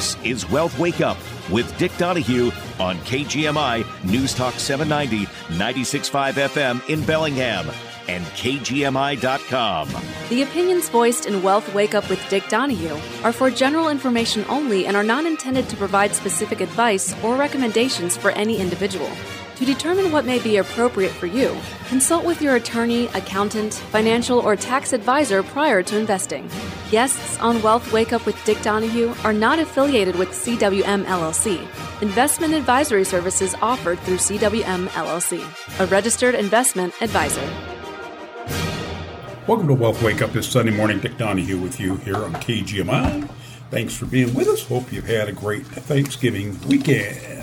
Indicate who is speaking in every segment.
Speaker 1: This is Wealth Wake Up with Dick Donahue on KGMI News Talk 790, 96.5 FM in Bellingham and KGMI.com.
Speaker 2: The opinions voiced in Wealth Wake Up with Dick Donahue are for general information only and are not intended to provide specific advice or recommendations for any individual. To determine what may be appropriate for you, consult with your attorney, accountant, financial, or tax advisor prior to investing. Guests on Wealth Wake Up with Dick Donahue are not affiliated with CWM LLC. Investment advisory services offered through CWM LLC, a registered investment advisor.
Speaker 3: Welcome to Wealth Wake Up this Sunday morning. Dick Donahue with you here on KGMI. Thanks for being with us. Hope you've had a great Thanksgiving weekend.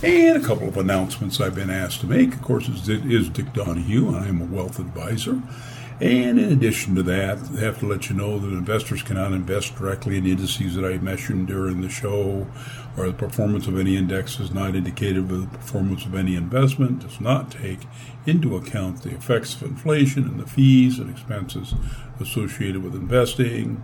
Speaker 3: And a couple of announcements I've been asked to make. Of course, it is Dick Donahue. And I am a wealth advisor. And in addition to that, I have to let you know that investors cannot invest directly in indices that I mentioned during the show, or the performance of any index is not indicative of the performance of any investment, does not take into account the effects of inflation and the fees and expenses associated with investing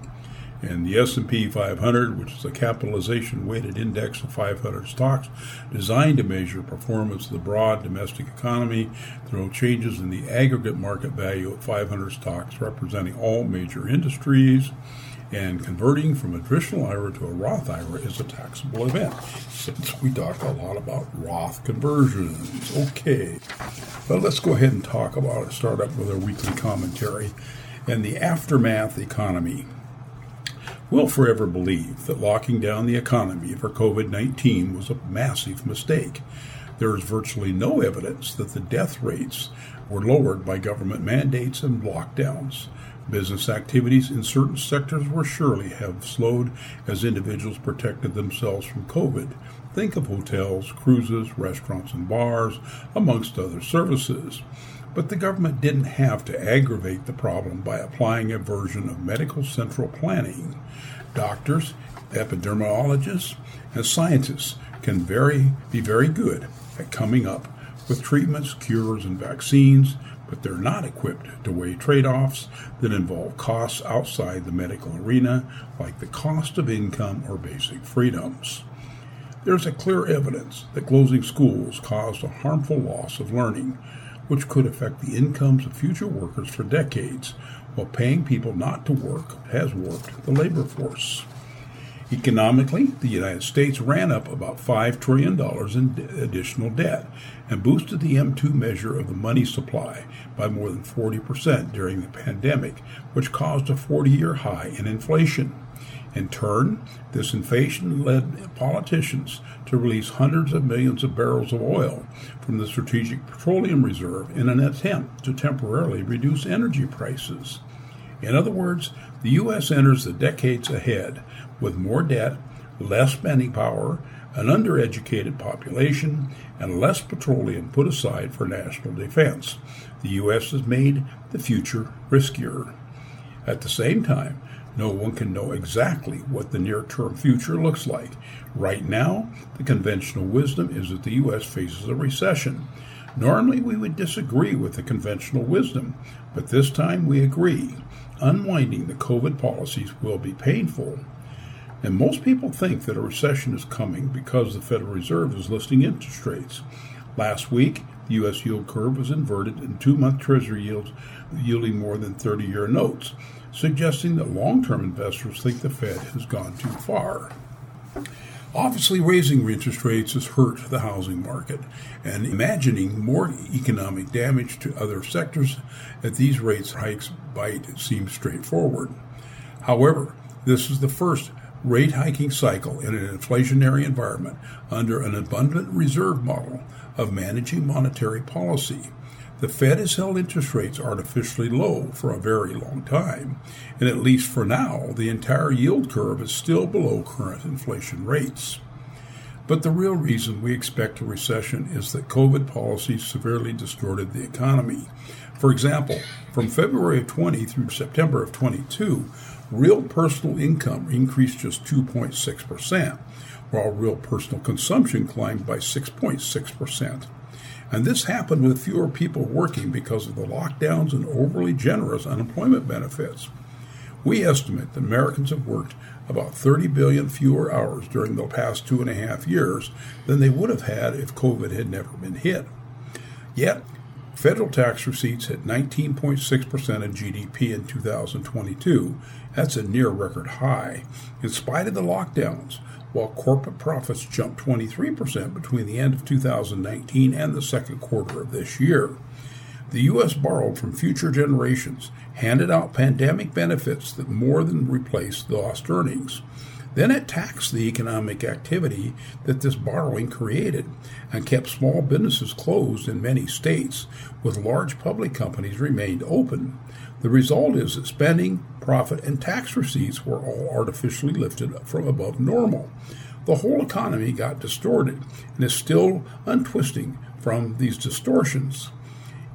Speaker 3: and the S&P 500, which is a capitalization weighted index of 500 stocks designed to measure performance of the broad domestic economy through changes in the aggregate market value of 500 stocks representing all major industries. And converting from a traditional IRA to a Roth IRA is a taxable event. Since we talk a lot about Roth conversions, okay. But let's go ahead and talk about it. Start up with our weekly commentary and the aftermath economy will forever believe that locking down the economy for COVID 19 was a massive mistake. There is virtually no evidence that the death rates were lowered by government mandates and lockdowns. Business activities in certain sectors were surely have slowed as individuals protected themselves from COVID. Think of hotels, cruises, restaurants, and bars, amongst other services. But the government didn't have to aggravate the problem by applying a version of medical central planning. Doctors, epidemiologists, and scientists can very, be very good at coming up with treatments, cures, and vaccines, but they're not equipped to weigh trade offs that involve costs outside the medical arena, like the cost of income or basic freedoms. There's a clear evidence that closing schools caused a harmful loss of learning, which could affect the incomes of future workers for decades, while paying people not to work has warped the labor force. Economically, the United States ran up about $5 trillion in additional debt and boosted the M2 measure of the money supply by more than 40% during the pandemic, which caused a 40 year high in inflation. In turn, this inflation led politicians to release hundreds of millions of barrels of oil from the Strategic Petroleum Reserve in an attempt to temporarily reduce energy prices. In other words, the U.S. enters the decades ahead with more debt, less spending power, an undereducated population, and less petroleum put aside for national defense. The U.S. has made the future riskier. At the same time, no one can know exactly what the near term future looks like. Right now, the conventional wisdom is that the U.S. faces a recession. Normally, we would disagree with the conventional wisdom, but this time we agree. Unwinding the COVID policies will be painful. And most people think that a recession is coming because the Federal Reserve is listing interest rates. Last week, the U.S. yield curve was inverted and two month Treasury yields yielding more than 30 year notes suggesting that long term investors think the Fed has gone too far. Obviously, raising interest rates has hurt the housing market, and imagining more economic damage to other sectors at these rates hikes bite seems straightforward. However, this is the first rate hiking cycle in an inflationary environment under an abundant reserve model of managing monetary policy. The Fed has held interest rates artificially low for a very long time, and at least for now, the entire yield curve is still below current inflation rates. But the real reason we expect a recession is that COVID policies severely distorted the economy. For example, from February of 20 through September of 22, real personal income increased just 2.6%, while real personal consumption climbed by 6.6%. And this happened with fewer people working because of the lockdowns and overly generous unemployment benefits. We estimate that Americans have worked about 30 billion fewer hours during the past two and a half years than they would have had if COVID had never been hit. Yet, federal tax receipts hit 19.6% of GDP in 2022. That's a near record high, in spite of the lockdowns, while corporate profits jumped 23% between the end of 2019 and the second quarter of this year. The U.S. borrowed from future generations, handed out pandemic benefits that more than replaced lost earnings. Then it taxed the economic activity that this borrowing created and kept small businesses closed in many states, with large public companies remained open. The result is that spending, profit, and tax receipts were all artificially lifted from above normal. The whole economy got distorted and is still untwisting from these distortions.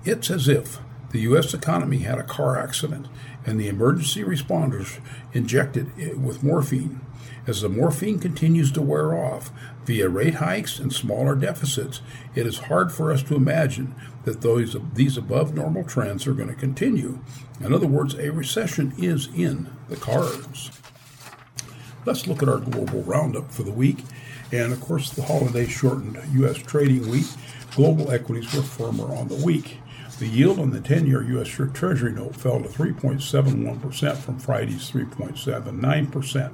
Speaker 3: It's as if the U.S. economy had a car accident and the emergency responders injected it with morphine. As the morphine continues to wear off via rate hikes and smaller deficits, it is hard for us to imagine that those, these above normal trends are going to continue. In other words, a recession is in the cards. Let's look at our global roundup for the week. And of course, the holiday shortened U.S. trading week. Global equities were firmer on the week. The yield on the 10 year U.S. Treasury note fell to 3.71% from Friday's 3.79%,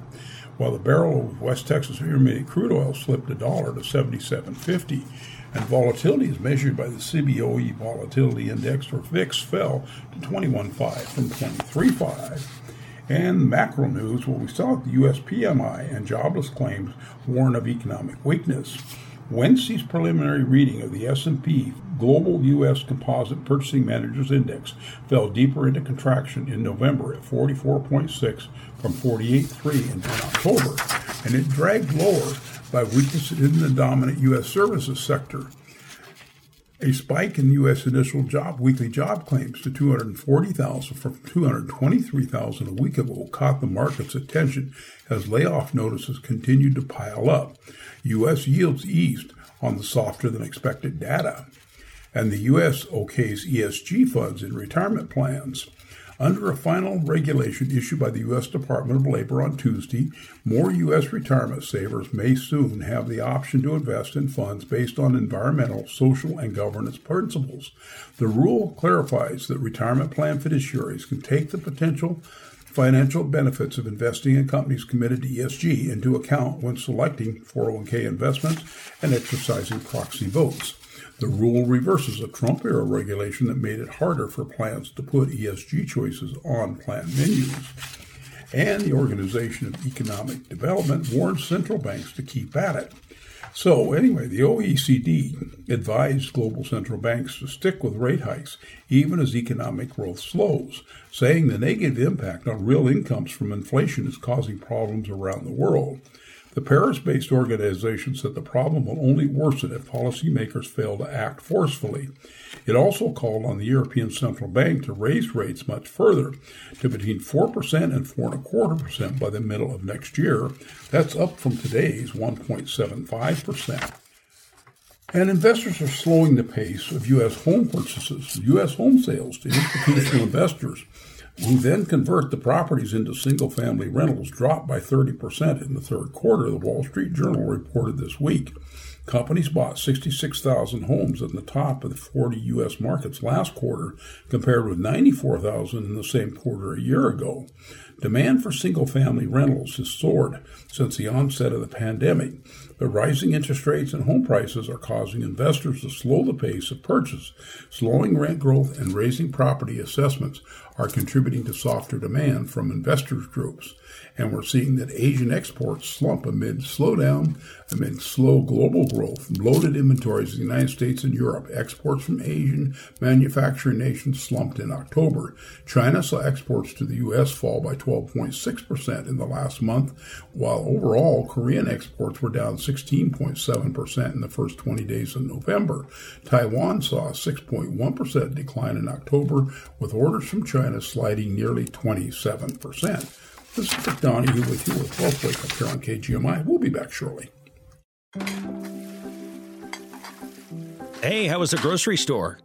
Speaker 3: while the barrel of West Texas Intermediate crude oil slipped a dollar to 77.50. And volatility, as measured by the CBOE Volatility Index, or VIX, fell to 21.5 from 23.5. And macro news, well, we saw the U.S. PMI and jobless claims warn of economic weakness. Wednesday's preliminary reading of the S&P Global U.S. Composite Purchasing Managers Index fell deeper into contraction in November at 44.6 from 48.3 in October, and it dragged lower by weakness in the dominant U.S. services sector. A spike in U.S. initial job weekly job claims to 240,000 from 223,000 a week ago caught the market's attention as layoff notices continued to pile up. U.S. yields eased on the softer than expected data. And the U.S. okays ESG funds in retirement plans. Under a final regulation issued by the U.S. Department of Labor on Tuesday, more U.S. retirement savers may soon have the option to invest in funds based on environmental, social, and governance principles. The rule clarifies that retirement plan fiduciaries can take the potential financial benefits of investing in companies committed to ESG into account when selecting 401k investments and exercising proxy votes. The rule reverses a Trump era regulation that made it harder for plans to put ESG choices on plan menus. And the Organization of Economic Development warns central banks to keep at it. So, anyway, the OECD advised global central banks to stick with rate hikes even as economic growth slows, saying the negative impact on real incomes from inflation is causing problems around the world. The Paris based organization said the problem will only worsen if policymakers fail to act forcefully. It also called on the European Central Bank to raise rates much further to between 4% and 4.25% by the middle of next year. That's up from today's 1.75%. And investors are slowing the pace of U.S. home purchases, U.S. home sales to institutional investors who then convert the properties into single family rentals dropped by 30% in the third quarter, the Wall Street Journal reported this week. Companies bought 66,000 homes in the top of the 40 U.S. markets last quarter, compared with 94,000 in the same quarter a year ago. Demand for single family rentals has soared since the onset of the pandemic, but rising interest rates and home prices are causing investors to slow the pace of purchase. Slowing rent growth and raising property assessments are contributing to softer demand from investors groups. And we're seeing that Asian exports slump amid slowdown, amid slow global growth, bloated inventories in the United States and Europe. Exports from Asian manufacturing nations slumped in October. China saw exports to the U.S. fall by 12.6% in the last month, while overall Korean exports were down 16.7% in the first 20 days of November. Taiwan saw a 6.1% decline in October, with orders from China sliding nearly 27%. This is Dick Donahue with you with Wealth Wake Up here on KGMI. We'll be back shortly.
Speaker 4: Hey, how was the grocery store?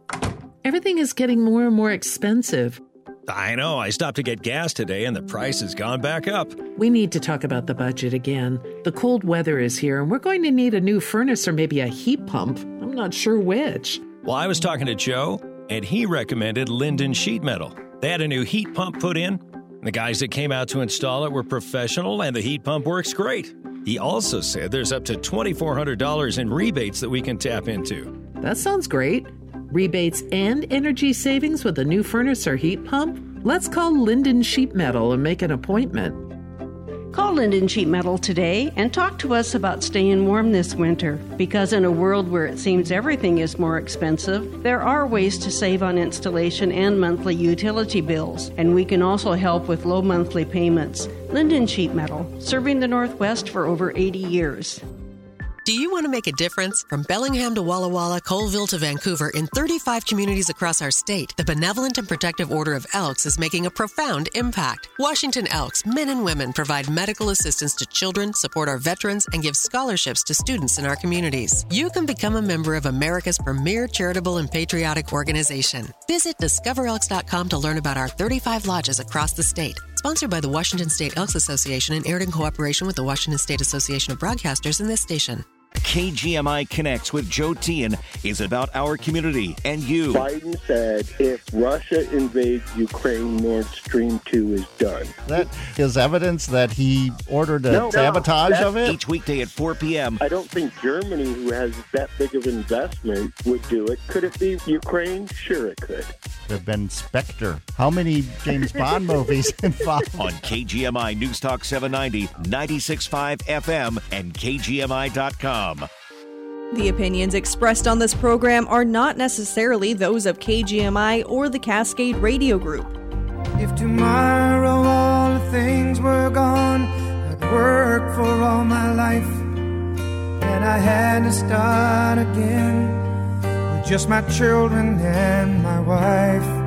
Speaker 5: Everything is getting more and more expensive.
Speaker 4: I know. I stopped to get gas today and the price has gone back up.
Speaker 5: We need to talk about the budget again. The cold weather is here and we're going to need a new furnace or maybe a heat pump. I'm not sure which.
Speaker 4: Well, I was talking to Joe and he recommended Lynden Sheet Metal. They had a new heat pump put in. The guys that came out to install it were professional and the heat pump works great. He also said there's up to $2,400 in rebates that we can tap into.
Speaker 5: That sounds great. Rebates and energy savings with a new furnace or heat pump? Let's call Lynden Sheet Metal and make an appointment.
Speaker 6: Call Lynden Sheet Metal today and talk to us about staying warm this winter. Because in a world where it seems everything is more expensive, there are ways to save on installation and monthly utility bills. And we can also help with low monthly payments. Lynden Sheet Metal, serving the Northwest for over 80 years.
Speaker 7: Do you want to make a difference? From Bellingham to Walla Walla, Colville to Vancouver, in 35 communities across our state, the Benevolent and Protective Order of Elks is making a profound impact. Washington Elks, men and women, provide medical assistance to children, support our veterans, and give scholarships to students in our communities. You can become a member of America's premier charitable and patriotic organization. Visit discoverelks.com to learn about our 35 lodges across the state. Sponsored by the Washington State Elks Association and aired in cooperation with the Washington State Association of Broadcasters and this station.
Speaker 1: KGMI Connects with Joe Tien is about our community and you.
Speaker 8: Biden said if Russia invades Ukraine, Nord Stream 2 is done.
Speaker 9: That is evidence that he ordered a no, sabotage
Speaker 8: no,
Speaker 9: of it?
Speaker 1: Each weekday at 4 p.m.
Speaker 8: I don't think Germany, who has that big of investment, would do it. Could it be Ukraine? Sure, it could.
Speaker 9: Have been Spectre. How many James Bond movies involved?
Speaker 1: On KGMI News Talk 790, 96.5 FM, and KGMI.com.
Speaker 10: The opinions expressed on this program are not necessarily those of KGMI or the Cascade Radio Group.
Speaker 11: If tomorrow all the things were gone, I'd work for all my life, and I had to start again with just my children and my wife.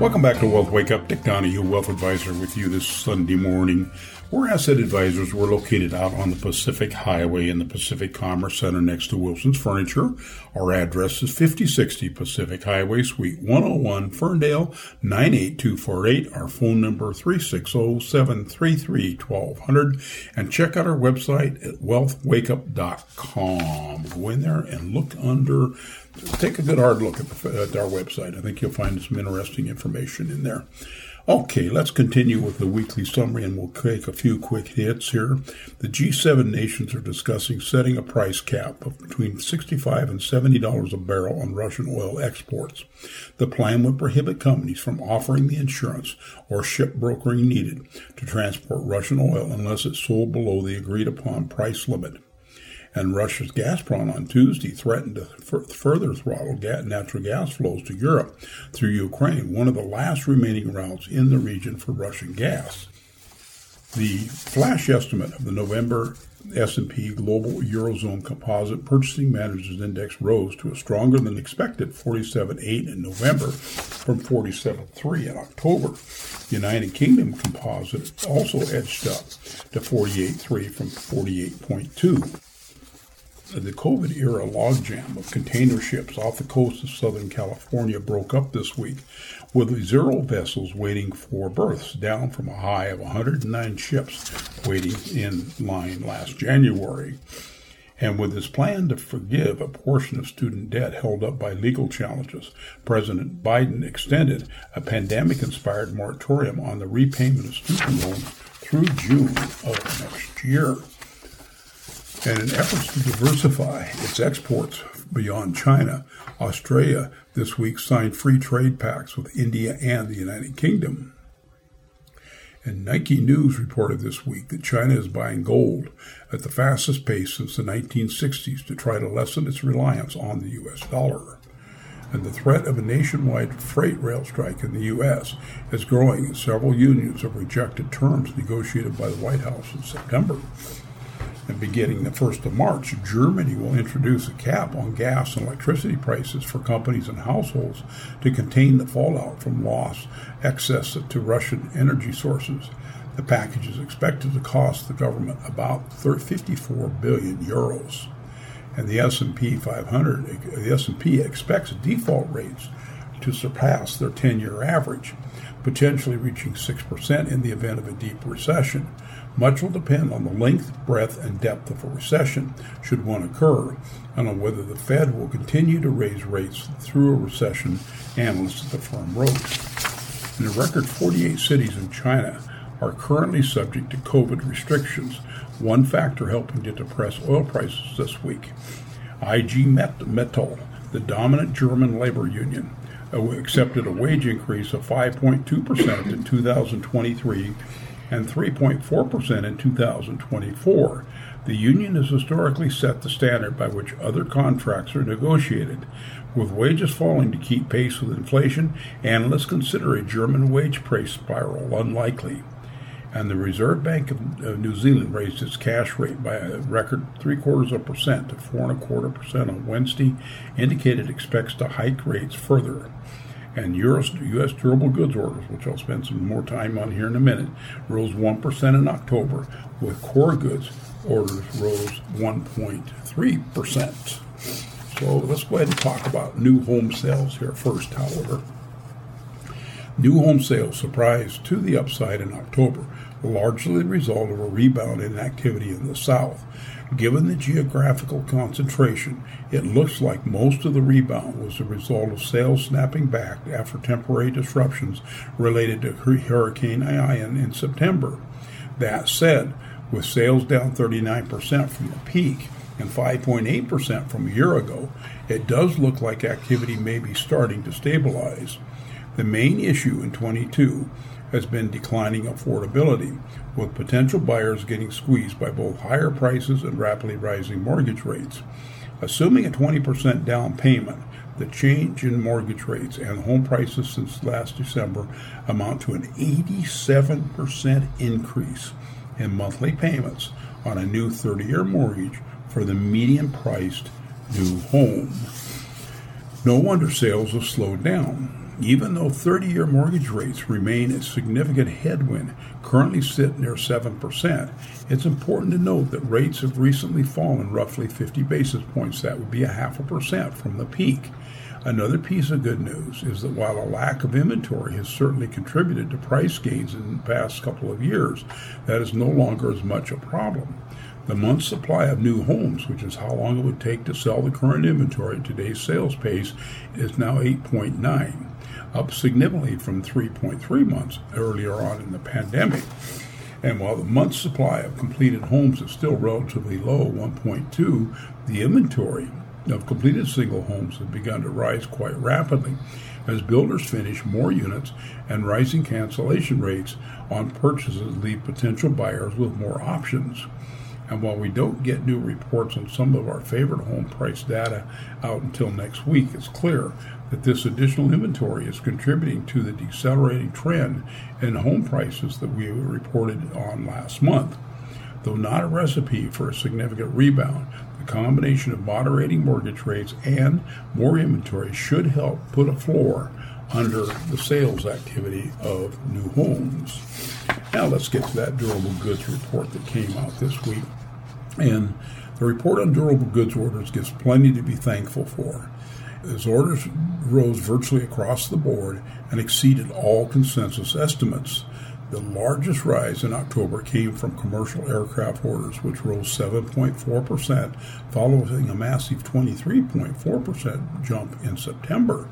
Speaker 3: Welcome back to Wealth Wake Up. Dick Donahue, Wealth Advisor, with you this Sunday morning. We're asset advisors. We're located out on the Pacific Highway in the Pacific Commerce Center next to Wilson's Furniture. Our address is 5060 Pacific Highway, Suite 101, Ferndale, 98248. Our phone number 360-733-1200. And check out our website at wealthwakeup.com. Go in there and look under take a good hard look at, the, at, our website. I think you'll find some interesting information in there. Okay, let's continue with the weekly summary and we'll take a few quick hits here. The G7 nations are discussing setting a price cap of between 65 and $70 a barrel on Russian oil exports. The plan would prohibit companies from offering the insurance or ship brokering needed to transport Russian oil unless it's sold below the agreed upon price limit and Russia's Gazprom on Tuesday threatened to f- further throttle natural gas flows to Europe through Ukraine, one of the last remaining routes in the region for Russian gas. The flash estimate of the November S&P Global Eurozone Composite Purchasing Managers Index rose to a stronger than expected 47.8 in November from 47.3 in October. The United Kingdom Composite also edged up to 48.3 from 48.2 Uh, the COVID era logjam of container ships off the coast of Southern California broke up this week, with zero vessels waiting for berths, down from a high of 109 ships waiting in line last January. And with his plan to forgive a portion of student debt held up by legal challenges, President Biden extended a pandemic inspired moratorium on the repayment of student loans through June of next year. And in efforts to diversify its exports beyond China, Australia this week signed free trade pacts with India and the United Kingdom. And Nikkei News reported this week that China is buying gold at the fastest pace since the 1960s to try to lessen its reliance on the U.S. dollar. And the threat of a nationwide freight rail strike in the U.S. is growing as several unions have rejected terms negotiated by the White House in September. And beginning the 1st of March, Germany will introduce a cap on gas and electricity prices for companies and households to contain the fallout from lost access to Russian energy sources. The package is expected to cost the government about 54 billion euros. And the S&P 500, the S&P expects default rates to surpass their 10-year average. potentially reaching 6% in the event of a deep recession. Much will depend on the length, breadth, and depth of a recession, should one occur, and on whether the Fed will continue to raise rates through a recession, analysts at the firm wrote. In a record 48 cities in China are currently subject to COVID restrictions, one factor helping to depress oil prices this week. IG Metall, the dominant German labor union, uh, accepted a wage increase of 5.2% in 2023 and 3.4% in 2024. The union has historically set the standard by which other contracts are negotiated. With wages falling to keep pace with inflation, analysts consider a German wage price spiral unlikely. And the Reserve Bank of New Zealand raised its cash rate by a record three quarters of a percent to four and a quarter percent on Wednesday, indicated it expects to hike rates further and U.S. durable goods orders, which I'll spend some more time on here in a minute, rose 1% in October, with core goods orders rose 1.3%. So let's go ahead and talk about new home sales here first, however. New home sales surprised to the upside in October, largely the result of a rebound in activity in the South. Given the geographical concentration, it looks like most of the rebound was the result of sales snapping back after temporary disruptions related to Hurricane Ian in September. That said, with sales down 39% from the peak and 5.8% from a year ago, it does look like activity may be starting to stabilize. The main issue in 22 has been declining affordability, with potential buyers getting squeezed by both higher prices and rapidly rising mortgage rates. Assuming a 20% down payment, the change in mortgage rates and home prices since last December amount to an 87% increase in monthly payments on a new 30 year mortgage for the median priced new home. No wonder sales have slowed down. Even though 30 year mortgage rates remain a significant headwind, currently sit near 7%, it's important to note that rates have recently fallen roughly 50 basis points. That would be a half a percent from the peak. Another piece of good news is that while a lack of inventory has certainly contributed to price gains in the past couple of years, that is no longer as much a problem. The month's supply of new homes, which is how long it would take to sell the current inventory at today's sales pace, is now 8.9 up significantly from 3.3 months earlier on in the pandemic. And while the month's supply of completed homes is still relatively low, 1.2, the inventory of completed single homes has begun to rise quite rapidly as builders finish more units and rising cancellation rates on purchases leave potential buyers with more options. And while we don't get new reports on some of our favorite home price data out until next week, it's clear that this additional inventory is contributing to the decelerating trend in home prices that we reported on last month. Though not a recipe for a significant rebound, the combination of moderating mortgage rates and more inventory should help put a floor under the sales activity of new homes. Now let's get to that durable goods report that came out this week. And the report on durable goods orders gives plenty to be thankful for as orders rose virtually across the board and exceeded all consensus estimates. The largest rise in October came from commercial aircraft orders, which rose 7.4%, following a massive 23.4% jump in September.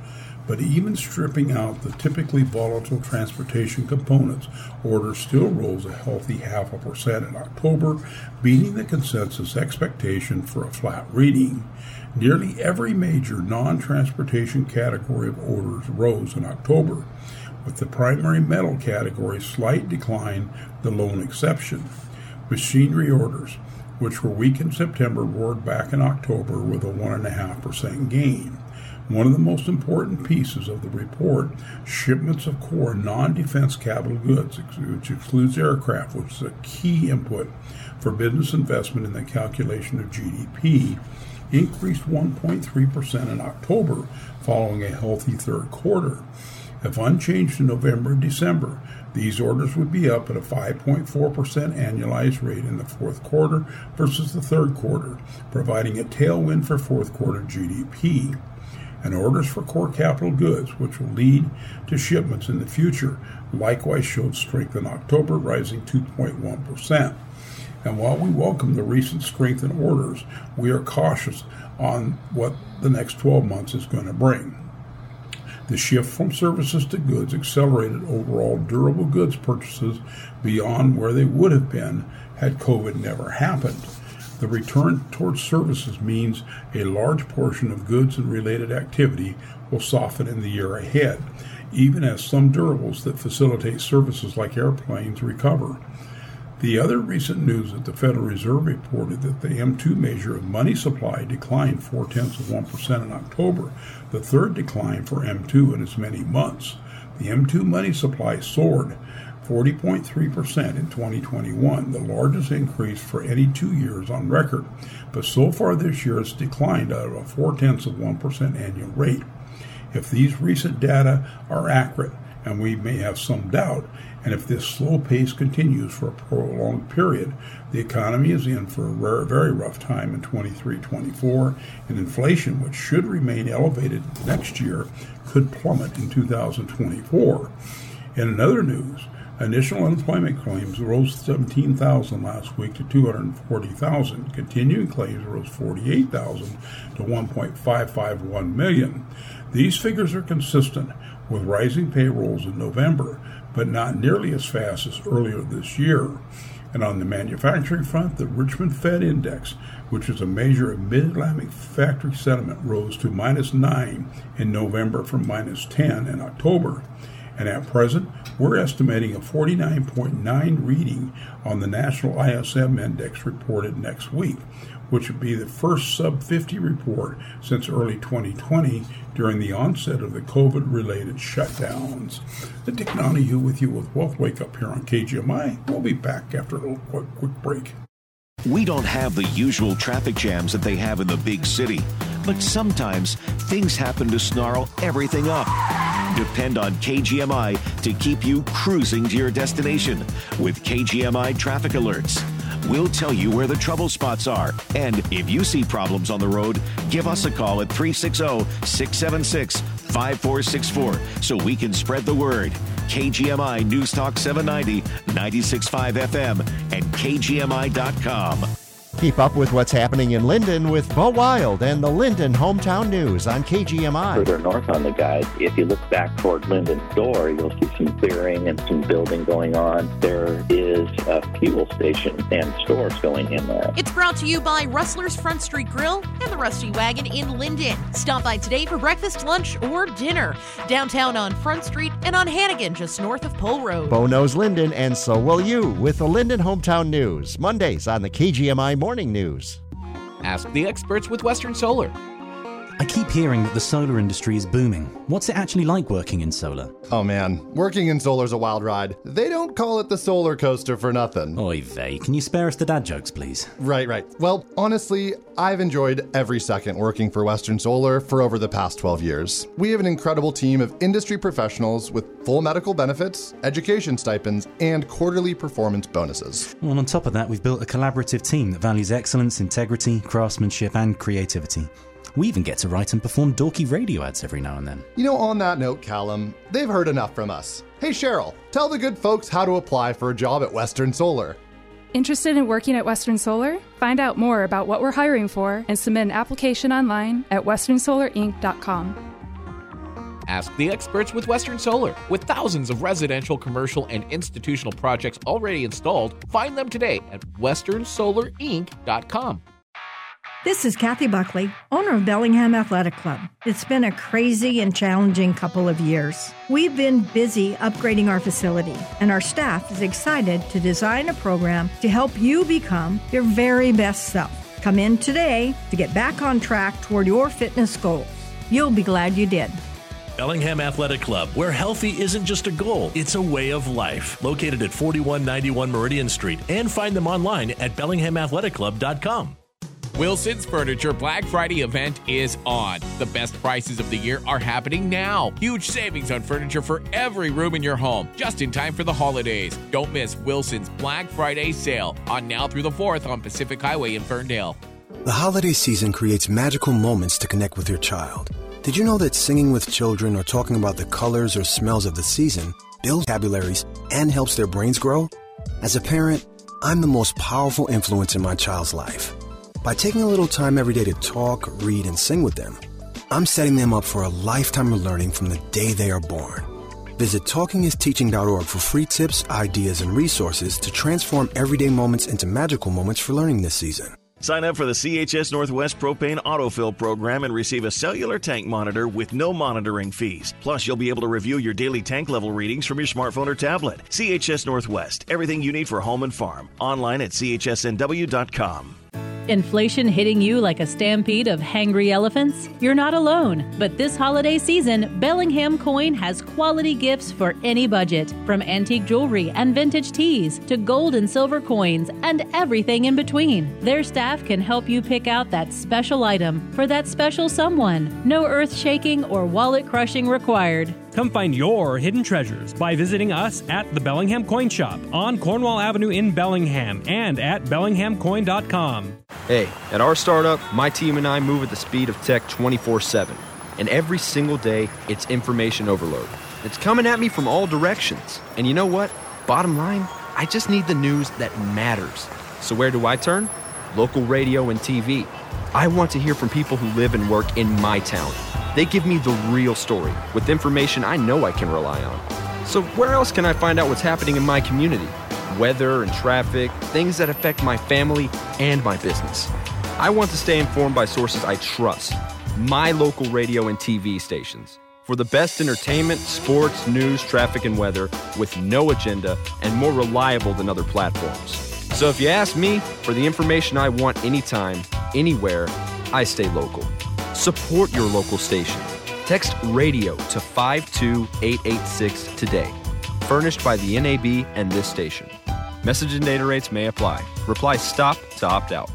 Speaker 3: But even stripping out the typically volatile transportation components, orders still rose a healthy half a percent in October, beating the consensus expectation for a flat reading. Nearly every major non transportation category of orders rose in October, with the primary metal category slight decline the lone exception. Machinery orders, which were weak in September, roared back in October with a 1.5% gain. One of the most important pieces of the report, shipments of core non defense capital goods, which excludes aircraft, which is a key input for business investment in the calculation of GDP, increased 1.3% in October, following a healthy third quarter. If unchanged in November and December, these orders would be up at a 5.4% annualized rate in the fourth quarter versus the third quarter, providing a tailwind for fourth quarter GDP. and orders for core capital goods, which will lead to shipments in the future, likewise showed strength in October, rising 2.1%. And while we welcome the recent strength in orders, we are cautious on what the next 12 months is going to bring. The shift from services to goods accelerated overall durable goods purchases beyond where they would have been had COVID never happened. The return towards services means a large portion of goods and related activity will soften in the year ahead, even as some durables that facilitate services like airplanes recover. The other recent news that the Federal Reserve reported that the M2 measure of money supply declined four tenths of 1% in October, the third decline for M2 in as many months. The M2 money supply soared 40.3% in 2021, the largest increase for any two years on record. But so far this year, it's declined at a four tenths of 1% annual rate. If these recent data are accurate, and we may have some doubt, and if this slow pace continues for a prolonged period, the economy is in for a very rough time in 23 24, and inflation, which should remain elevated next year, could plummet in 2024. In another news, initial unemployment claims rose 17,000 last week to 240,000. Continuing claims rose 48,000 to 1.551 million. These figures are consistent with rising payrolls in November, but not nearly as fast as earlier this year. And on the manufacturing front, the Richmond Fed Index, which is a measure of mid Atlantic factory sentiment, rose to minus 9 in November from minus 10 in October. And at present, we're estimating a 49.9 reading on the National ISM Index reported next week, which would be the first sub 50 report since early 2020 during the onset of the COVID related shutdowns. The Dick Donahue with you with Wealth Wake Up here on KGMI. We'll be back after a little quick, quick break.
Speaker 1: We don't have the usual traffic jams that they have in the big city, but sometimes things happen to snarl everything up. Depend on KGMI to keep you cruising to your destination with KGMI traffic alerts. We'll tell you where the trouble spots are. And if you see problems on the road, give us a call at 360 676 5464 so we can spread the word. KGMI News Talk 790, 96.5 FM, and KGMI.com.
Speaker 9: Keep up with what's happening in Lynden with Bo Wild and the Lynden Hometown News on KGMI.
Speaker 12: Further north on the guide, if you look back toward Lynden Store, you'll see some clearing and some building going on. There is a fuel station and stores going in there.
Speaker 13: It's brought to you by Rustler's Front Street Grill and the Rusty Wagon in Lynden. Stop by today for breakfast, lunch, or dinner. Downtown on Front Street and on Hannegan, just north of Pole Road.
Speaker 9: Bo knows Lynden, and so will you with the Lynden Hometown News. Mondays on the KGMI Morning News.
Speaker 14: Ask the experts with Western Solar.
Speaker 15: I keep hearing that the solar industry is booming. What's it actually like working in solar?
Speaker 16: Oh man, working in solar's a wild ride. They don't call it the solar coaster for nothing.
Speaker 15: Oy vey, can you spare us the dad jokes, please?
Speaker 16: Right, right. Well, honestly, I've enjoyed every second working for Western Solar for over the past 12 years. We have an incredible team of industry professionals with full medical benefits, education stipends, and quarterly performance bonuses.
Speaker 15: Well, on top of that, we've built a collaborative team that values excellence, integrity, craftsmanship, and creativity. We even get to write and perform dorky radio ads every now and then.
Speaker 16: You know, on that note, Callum, they've heard enough from us. Hey, Cheryl, tell the good folks how to apply for a job at Western Solar.
Speaker 17: Interested in working at Western Solar? Find out more about what we're hiring for and submit an application online at westernsolarinc.com.
Speaker 14: Ask the experts with Western Solar. With thousands of residential, commercial, and institutional projects already installed, find them today at westernsolarinc.com.
Speaker 18: This is Kathy Buckley, owner of Bellingham Athletic Club. It's been a crazy and challenging couple of years. We've been busy upgrading our facility, and our staff is excited to design a program to help you become your very best self. Come in today to get back on track toward your fitness goals. You'll be glad you did.
Speaker 19: Bellingham Athletic Club, where healthy isn't just a goal, it's a way of life. Located at 4191 Meridian Street, and find them online at bellinghamathletic.club.com.
Speaker 14: Wilson's Furniture Black Friday event is on. The best prices of the year are happening now. Huge savings on furniture for every room in your home, just in time for the holidays. Don't miss Wilson's Black Friday sale on now through the 4th on Pacific Highway in Ferndale.
Speaker 20: The holiday season creates magical moments to connect with your child. Did you know that singing with children or talking about the colors or smells of the season builds vocabularies and helps their brains grow? As a parent, I'm the most powerful influence in my child's life. By taking a little time every day to talk, read, and sing with them, I'm setting them up for a lifetime of learning from the day they are born. Visit talkingisteaching.org for free tips, ideas, and resources to transform everyday moments into magical moments for learning this season.
Speaker 1: Sign up for the CHS Northwest Propane Autofill program and receive a cellular tank monitor with no monitoring fees. Plus, you'll be able to review your daily tank level readings from your smartphone or tablet. CHS Northwest, everything you need for home and farm. Online at chsnw.com.
Speaker 21: Inflation hitting you like a stampede of hangry elephants? You're not alone. But this holiday season, Bellingham Coin has quality gifts for any budget. From antique jewelry and vintage teas to gold and silver coins and everything in between. Their staff can help you pick out that special item for that special someone. No earth shaking or wallet crushing required.
Speaker 22: Come find your hidden treasures by visiting us at the Bellingham Coin Shop on Cornwall Avenue in Bellingham and at bellinghamcoin.com.
Speaker 23: Hey, at our startup, my team and I move at the speed of tech 24 7. And every single day, it's information overload. It's coming at me from all directions. And you know what? Bottom line, I just need the news that matters. So where do I turn? Local radio and TV. I want to hear from people who live and work in my town. They give me the real story with information I know I can rely on. So, where else can I find out what's happening in my community? Weather and traffic, things that affect my family and my business. I want to stay informed by sources I trust my local radio and TV stations. For the best entertainment, sports, news, traffic, and weather with no agenda and more reliable than other platforms. So if you ask me for the information I want anytime, anywhere, I stay local. Support your local station. Text radio to 52886 today. Furnished by the NAB and this station. Message and data rates may apply. Reply STOP to opt out.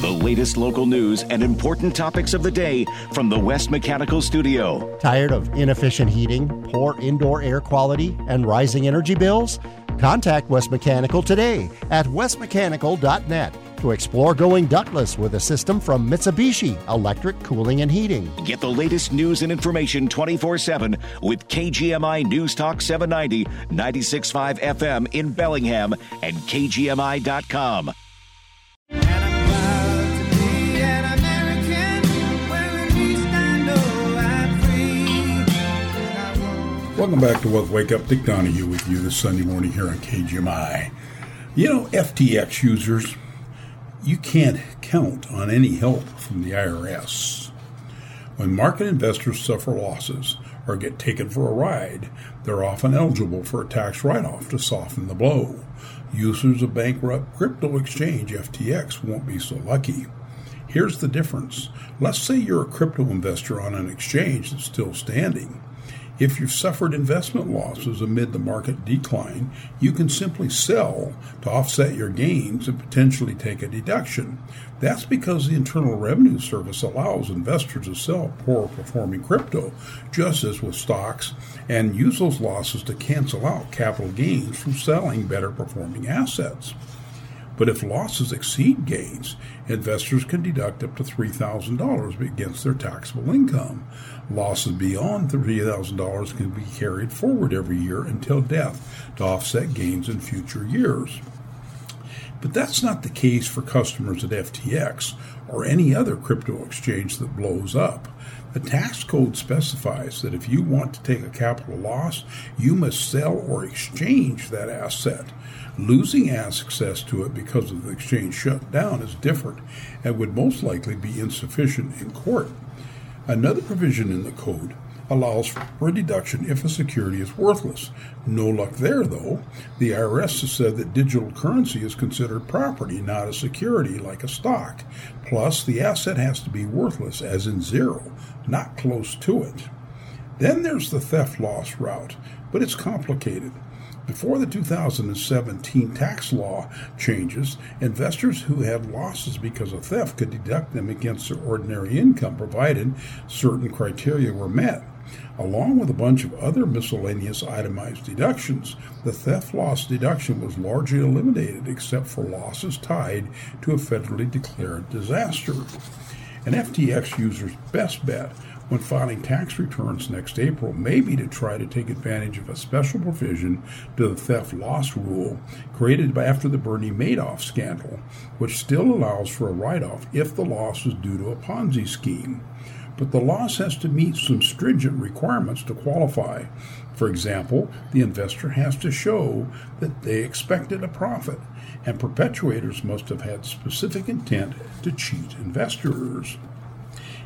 Speaker 1: The latest local news and important topics of the day from the West Mechanical Studio.
Speaker 9: Tired of inefficient heating, poor indoor air quality, and rising energy bills? Contact West Mechanical today at westmechanical.net to explore going ductless with a system from Mitsubishi Electric Cooling and Heating.
Speaker 1: Get the latest news and information 24 7 with KGMI News Talk 790, 96.5 FM in Bellingham and KGMI.com.
Speaker 3: Welcome back to Wealth Wake Up. Dick Donahue with you this Sunday morning here on KGMI. You know, FTX users, you can't count on any help from the IRS. When market investors suffer losses or get taken for a ride, they're often eligible for a tax write off to soften the blow. Users of bankrupt crypto exchange FTX won't be so lucky. Here's the difference. Let's say you're a crypto investor on an exchange that's still standing. If you've suffered investment losses amid the market decline, you can simply sell to offset your gains and potentially take a deduction. That's because the Internal Revenue Service allows investors to sell poor performing crypto, just as with stocks, and use those losses to cancel out capital gains from selling better performing assets. But if losses exceed gains, investors can deduct up to $3,000 against their taxable income. Losses beyond $30,000 can be carried forward every year until death to offset gains in future years. But that's not the case for customers at FTX or any other crypto exchange that blows up. The tax code specifies that if you want to take a capital loss, you must sell or exchange that asset. Losing access to it because of the exchange shut down is different and would most likely be insufficient in court. Another provision in the code allows for a deduction if a security is worthless. No luck there, though. The IRS has said that digital currency is considered property, not a security like a stock. Plus, the asset has to be worthless, as in zero, not close to it. Then there's the theft loss route, but it's complicated. Before the 2017 tax law changes, investors who had losses because of theft could deduct them against their ordinary income provided certain criteria were met. Along with a bunch of other miscellaneous itemized deductions, the theft loss deduction was largely eliminated except for losses tied to a federally declared disaster. An FTX user's best bet when filing tax returns next April may be to try to take advantage of a special provision to the theft loss rule created after the Bernie Madoff scandal, which still allows for a write off if the loss is due to a Ponzi scheme. But the loss has to meet some stringent requirements to qualify. For example, the investor has to show that they expected a profit, and perpetuators must have had specific intent to cheat investors.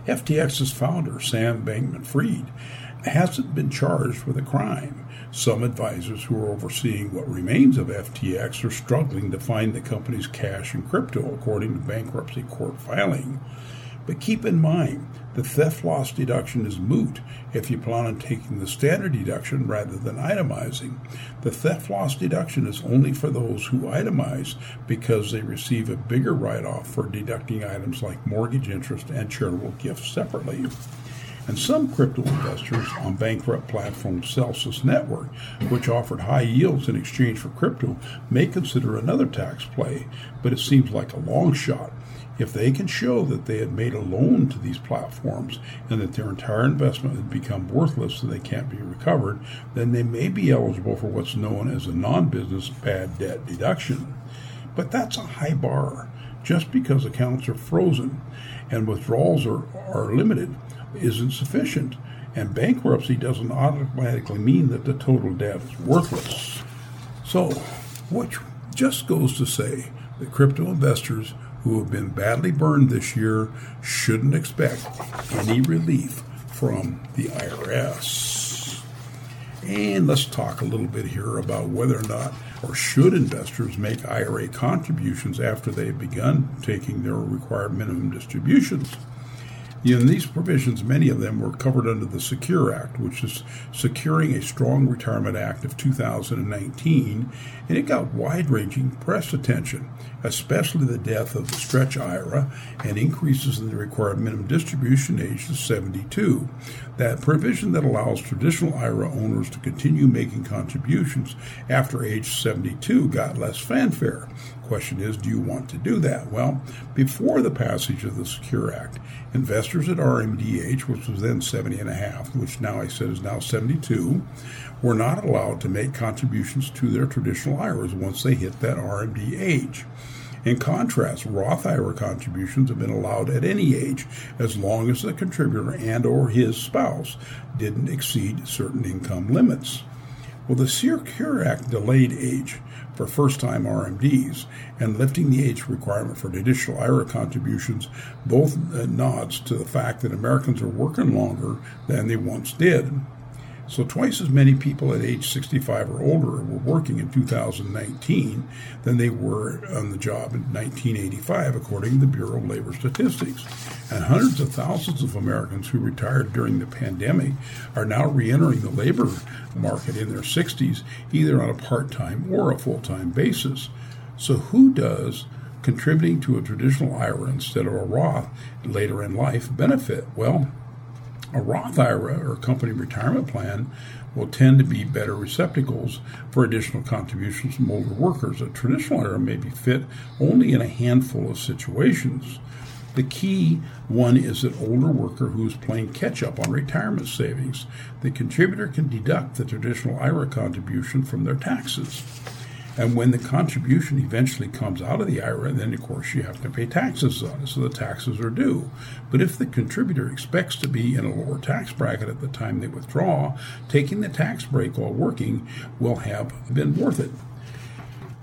Speaker 3: FTX's founder, Sam Bankman Fried, hasn't been charged with a crime. Some advisors who are overseeing what remains of FTX are struggling to find the company's cash and crypto, according to bankruptcy court filing. But keep in mind, the theft loss deduction is moot if you plan on taking the standard deduction rather than itemizing. The theft loss deduction is only for those who itemize because they receive a bigger write off for deducting items like mortgage interest and charitable gifts separately. And some crypto investors on bankrupt platform Celsius Network, which offered high yields in exchange for crypto, may consider another tax play, but it seems like a long shot. If they can show that they had made a loan to these platforms and that their entire investment had become worthless and they can't be recovered, then they may be eligible for what's known as a non business bad debt deduction. But that's a high bar. Just because accounts are frozen and withdrawals are, are limited isn't sufficient, and bankruptcy doesn't automatically mean that the total debt is worthless. So, which just goes to say that crypto investors who have been badly burned this year shouldn't expect any relief from the IRS. And let's talk a little bit here about whether or not or should investors make IRA contributions after they've begun taking their required minimum distributions. In these provisions, many of them were covered under the Secure Act, which is Securing a Strong Retirement Act of 2019, and it got wide ranging press attention, especially the death of the Stretch IRA and increases in the required minimum distribution age to 72. That provision that allows traditional IRA owners to continue making contributions after age 72 got less fanfare. Question is, do you want to do that? Well, before the passage of the Secure Act, investors at RMD age, which was then 70 and a half, which now I said is now 72, were not allowed to make contributions to their traditional IRAs once they hit that RMD age. In contrast, Roth IRA contributions have been allowed at any age as long as the contributor and or his spouse didn't exceed certain income limits. Well, the Secure Act delayed age for first time RMDs and lifting the age requirement for traditional IRA contributions both uh, nods to the fact that Americans are working longer than they once did. So, twice as many people at age 65 or older were working in 2019 than they were on the job in 1985, according to the Bureau of Labor Statistics. And hundreds of thousands of Americans who retired during the pandemic are now re entering the labor market in their 60s, either on a part time or a full time basis. So, who does contributing to a traditional IRA instead of a Roth later in life benefit? Well, a Roth IRA or company retirement plan will tend to be better receptacles for additional contributions from older workers. A traditional IRA may be fit only in a handful of situations. The key one is an older worker who is playing catch up on retirement savings. The contributor can deduct the traditional IRA contribution from their taxes. And when the contribution eventually comes out of the IRA, then of course you have to pay taxes on it, so the taxes are due. But if the contributor expects to be in a lower tax bracket at the time they withdraw, taking the tax break while working will have been worth it.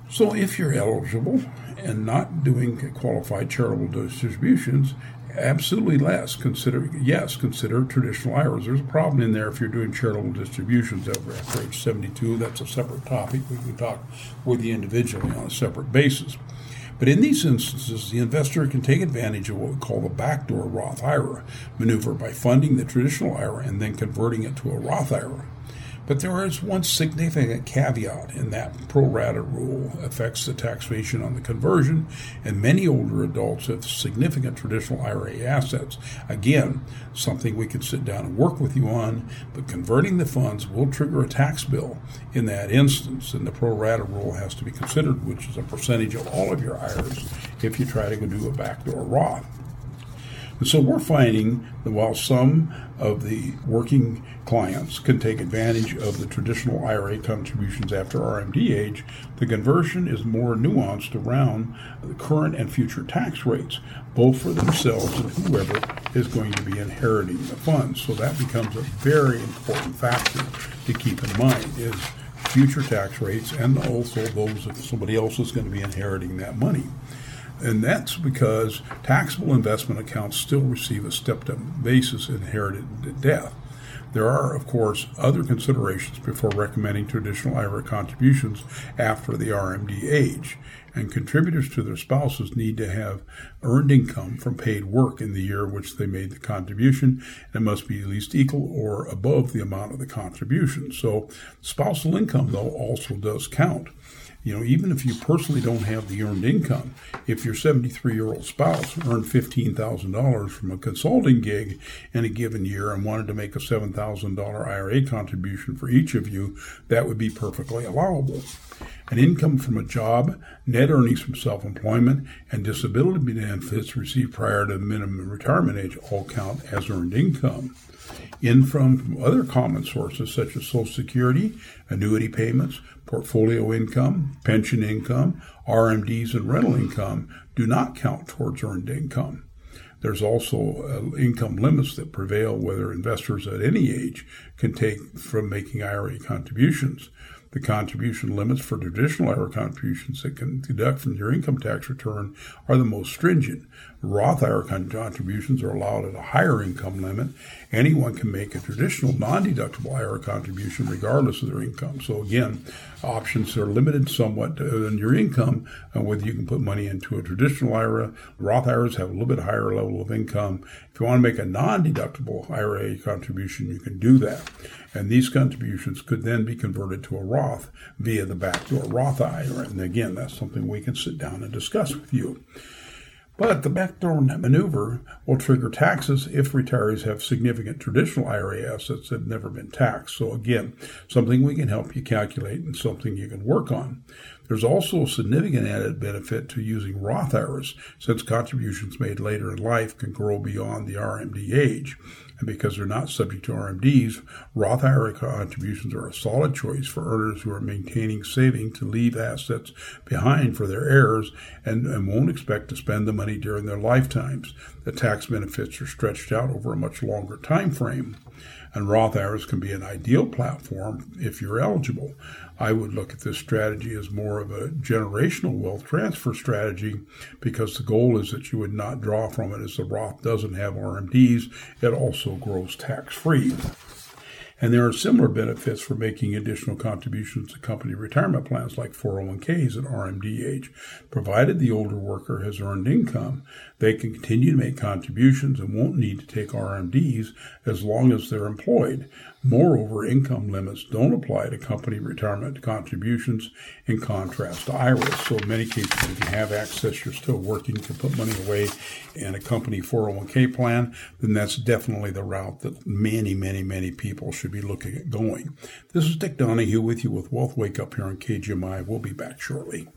Speaker 3: So if you're eligible and not doing qualified charitable distributions, absolutely less. Consider yes, consider traditional IRAs. There's a problem in there if you're doing charitable distributions over after age 72. That's a separate topic. We can talk with you individually on a separate basis. But in these instances, the investor can take advantage of what we call the backdoor Roth IRA maneuver by funding the traditional IRA and then converting it to a Roth IRA. But there is one significant caveat in that pro rata rule affects the taxation on the conversion, and many older adults have significant traditional IRA assets. Again, something we could sit down and work with you on, but converting the funds will trigger a tax bill in that instance, and the pro rata rule has to be considered, which is a percentage of all of your IRAs if you try to do a backdoor Roth. And so we're finding that while some of the working clients can take advantage of the traditional IRA contributions after RMD age, the conversion is more nuanced around the current and future tax rates, both for themselves and whoever is going to be inheriting the funds. So that becomes a very important factor to keep in mind is future tax rates and also those if somebody else is going to be inheriting that money. And that's because taxable investment accounts still receive a stepped up basis inherited at death. There are, of course, other considerations before recommending traditional IRA contributions after the RMD age, and contributors to their spouses need to have earned income from paid work in the year in which they made the contribution, and it must be at least equal or above the amount of the contribution. So, spousal income, though, also does count. You know, even if you personally don't have the earned income, if your 73 year old spouse earned $15,000 from a consulting gig in a given year and wanted to make a $7,000 IRA contribution for each of you, that would be perfectly allowable. An income from a job, net earnings from self employment, and disability benefits received prior to minimum retirement age all count as earned income in from other common sources such as Social Security, annuity payments, portfolio income, pension income, RMDs, and rental income do not count towards earned income. There's also uh, income limits that prevail whether investors at any age can take from making IRA contributions. The contribution limits for traditional IRA contributions that can deduct from your income tax return are the most stringent. Roth IRA contributions are allowed at a higher income limit. Anyone can make a traditional non-deductible IRA contribution regardless of their income. So again, options are limited somewhat in your income, uh, whether you can put money into a traditional IRA. Roth IRAs have a little bit higher level of income. If you want to make a non-deductible IRA contribution, you can do that. And these contributions could then be converted to a Roth via the backdoor Roth IRA. And again, that's something we can sit down and discuss with you. But the backdoor maneuver will trigger taxes if retirees have significant traditional IRA assets that have never been taxed. So, again, something we can help you calculate and something you can work on. There's also a significant added benefit to using Roth IRAs since contributions made later in life can grow beyond the RMD age. And because they're not subject to RMDs, Roth IRA contributions are a solid choice for earners who are maintaining saving to leave assets behind for their heirs and, and won't expect to spend the money during their lifetimes. The tax benefits are stretched out over a much longer time frame. And Roth IRAs can be an ideal platform if you're eligible. I would look at this strategy as more of a generational wealth transfer strategy because the goal is that you would not draw from it as the Roth doesn't have RMDs. It also grows tax free. And there are similar benefits for making additional contributions to company retirement plans like 401ks at RMD age. Provided the older worker has earned income, they can continue to make contributions and won't need to take RMDs as long as they're employed. Moreover, income limits don't apply to company retirement contributions in contrast to IRAs. So, in many cases, if you have access, you're still working to put money away in a company 401k plan, then that's definitely the route that many, many, many people should be looking at going. This is Dick Donahue with you with Wealth Wake Up here on KGMI. We'll be back shortly.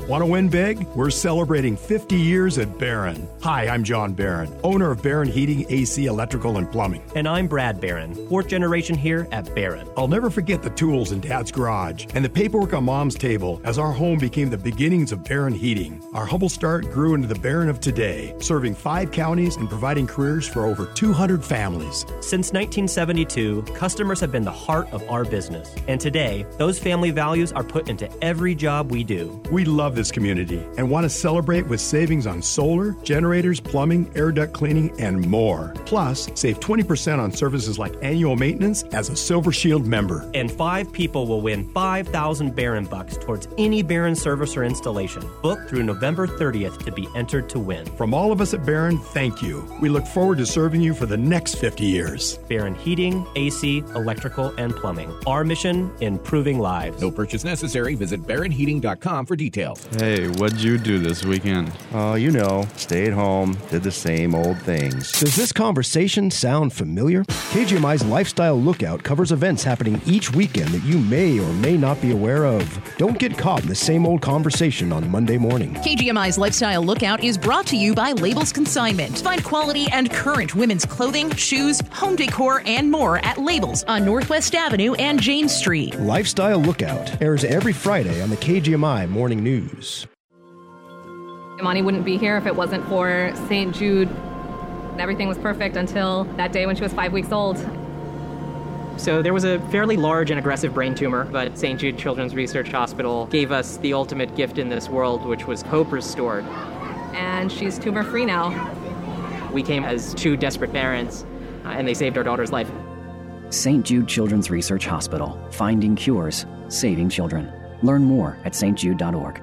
Speaker 24: Want to win big? We're celebrating 50 years at Barron. Hi, I'm John Barron, owner of Barron Heating, AC, Electrical, and Plumbing.
Speaker 25: And I'm Brad Barron, fourth generation here at Barron.
Speaker 24: I'll never forget the tools in Dad's garage and the paperwork on Mom's table as our home became the beginnings of Barron Heating. Our humble start grew into the Barron of today, serving five counties and providing careers for over 200 families.
Speaker 25: Since 1972, customers have been the heart of our business. And today, those family values are put into every job we do.
Speaker 24: We love love this community and want to celebrate with savings on solar, generators, plumbing, air duct cleaning, and more. Plus, save 20% on services like annual maintenance as a Silver Shield member.
Speaker 25: And five people will win 5,000 Barron bucks towards any Barron service or installation. Book through November 30th to be entered to win.
Speaker 24: From all of us at Barron, thank you. We look forward to serving you for the next 50 years.
Speaker 25: Barron Heating, AC, Electrical, and Plumbing. Our mission, improving lives.
Speaker 14: No purchase necessary. Visit barronheating.com for details.
Speaker 25: Show.
Speaker 26: Hey, what'd you do this weekend?
Speaker 27: Oh, you know, stayed home, did the same old things.
Speaker 28: Does this conversation sound familiar? KGMI's Lifestyle Lookout covers events happening each weekend that you may or may not be aware of. Don't get caught in the same old conversation on Monday morning.
Speaker 13: KGMI's Lifestyle Lookout is brought to you by Labels Consignment. Find quality and current women's clothing, shoes, home decor, and more at Labels on Northwest Avenue and Jane Street.
Speaker 28: Lifestyle Lookout airs every Friday on the KGMI Morning News.
Speaker 29: Imani wouldn't be here if it wasn't for St. Jude. Everything was perfect until that day when she was five weeks old.
Speaker 30: So there was a fairly large and aggressive brain tumor, but St. Jude Children's Research Hospital gave us the ultimate gift in this world, which was hope restored.
Speaker 29: And she's tumor free now.
Speaker 30: We came as two desperate parents, uh, and they saved our daughter's life.
Speaker 31: St. Jude Children's Research Hospital, finding cures, saving children. Learn more at stjude.org.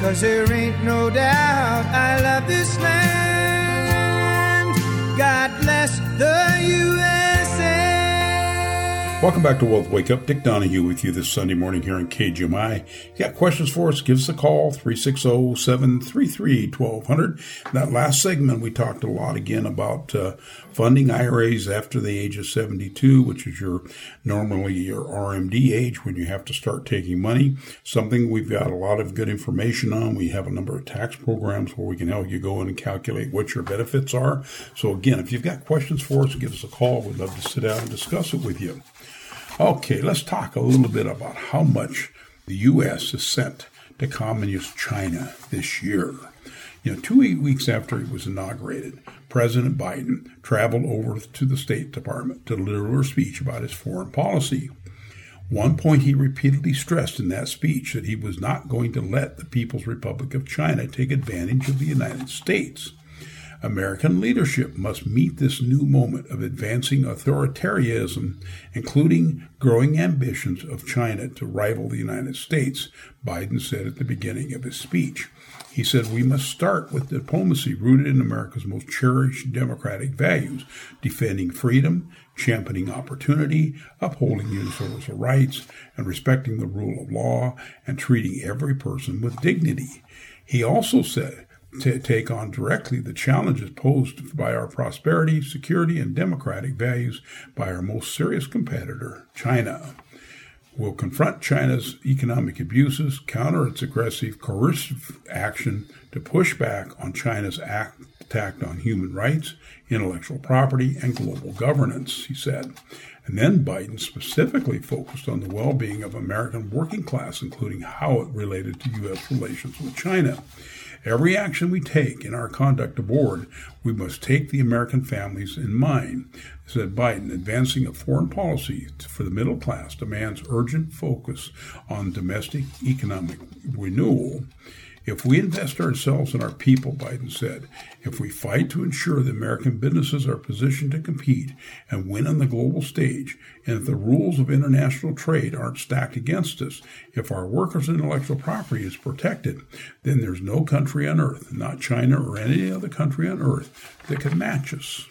Speaker 11: Cause there ain't no doubt I love this land. God bless the USA.
Speaker 3: Welcome back to Wealth Wake Up. Dick Donahue with you this Sunday morning here on KGMI. You got questions for us? Give us a call, 360-733-1200. That last segment, we talked a lot again about uh, funding IRAs after the age of 72, which is your normally your RMD age when you have to start taking money. Something we've got a lot of good information on. We have a number of tax programs where we can help you go in and calculate what your benefits are. So again, if you've got questions for us, give us a call. We'd love to sit down and discuss it with you. Okay, let's talk a little bit about how much the U.S. has sent to Communist China this year. You know, two eight weeks after he was inaugurated, President Biden traveled over to the State Department to deliver a speech about his foreign policy. One point he repeatedly stressed in that speech that he was not going to let the People's Republic of China take advantage of the United States. American leadership must meet this new moment of advancing authoritarianism, including growing ambitions of China to rival the United States, Biden said at the beginning of his speech. He said, We must start with diplomacy rooted in America's most cherished democratic values, defending freedom, championing opportunity, upholding universal rights, and respecting the rule of law, and treating every person with dignity. He also said, to take on directly the challenges posed by our prosperity, security, and democratic values by our most serious competitor, China. We'll confront China's economic abuses, counter its aggressive coercive action to push back on China's act, attack on human rights, intellectual property, and global governance, he said. And then Biden specifically focused on the well being of American working class, including how it related to U.S. relations with China. Every action we take in our conduct aboard, we must take the American families in mind, said Biden. Advancing a foreign policy for the middle class demands urgent focus on domestic economic renewal. If we invest ourselves in our people, Biden said, if we fight to ensure that American businesses are positioned to compete and win on the global stage, and if the rules of international trade aren't stacked against us, if our workers' intellectual property is protected, then there's no country on earth, not China or any other country on earth, that can match us.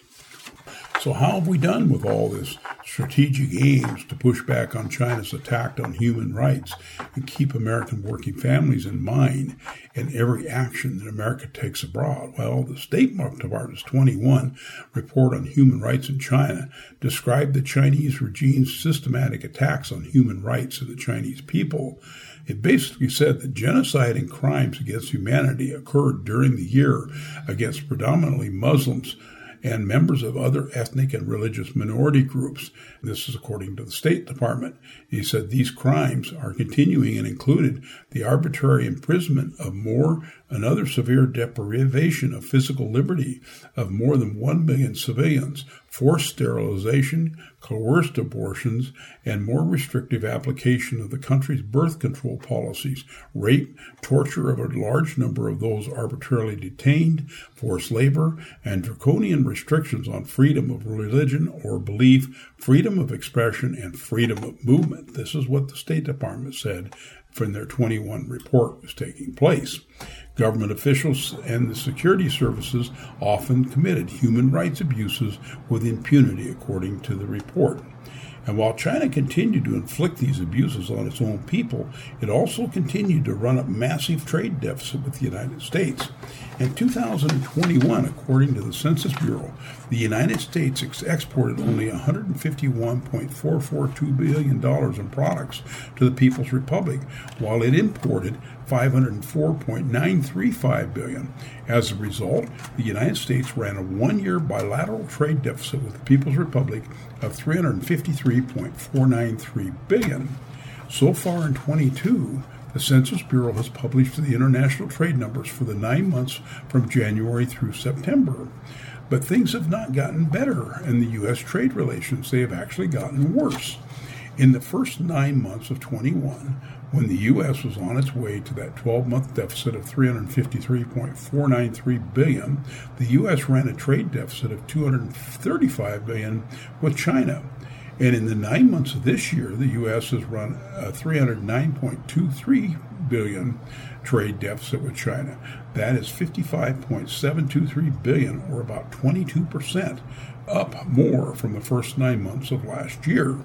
Speaker 3: So, how have we done with all this strategic aims to push back on China's attack on human rights and keep American working families in mind in every action that America takes abroad? Well, the State Department's 21 report on human rights in China described the Chinese regime's systematic attacks on human rights of the Chinese people. It basically said that genocide and crimes against humanity occurred during the year against predominantly Muslims and members of other ethnic and religious minority groups. This is according to the State Department. He said these crimes are continuing and included the arbitrary imprisonment of more another severe deprivation of physical liberty of more than 1 million civilians, forced sterilization, coerced abortions, and more restrictive application of the country's birth control policies, rape, torture of a large number of those arbitrarily detained, forced labor, and draconian restrictions on freedom of religion or belief, freedom of expression, and freedom of movement. This is what the State Department said from their 21 report was taking place. Government officials and the security services often committed human rights abuses with impunity, according to the report. And while China continued to inflict these abuses on its own people, it also continued to run a massive trade deficit with the United States. In 2021, according to the Census Bureau, the United States ex- exported only $151.442 billion in products to the People's Republic, while it imported 504.935 billion. As a result, the United States ran a one-year bilateral trade deficit with the People's Republic of 353.493 billion. So far in 22, the Census Bureau has published the international trade numbers for the nine months from January through September. But things have not gotten better in the U.S. trade relations. They have actually gotten worse. In the first nine months of 21, when the U.S. was on its way to that 12-month deficit of 353.493 billion, the U.S. ran a trade deficit of 235 billion with China. And in the nine months of this year, the U.S. has run a 309.23 billion trade deficit with China. That is 55.723 billion, or about 22 percent, up more from the first nine months of last year.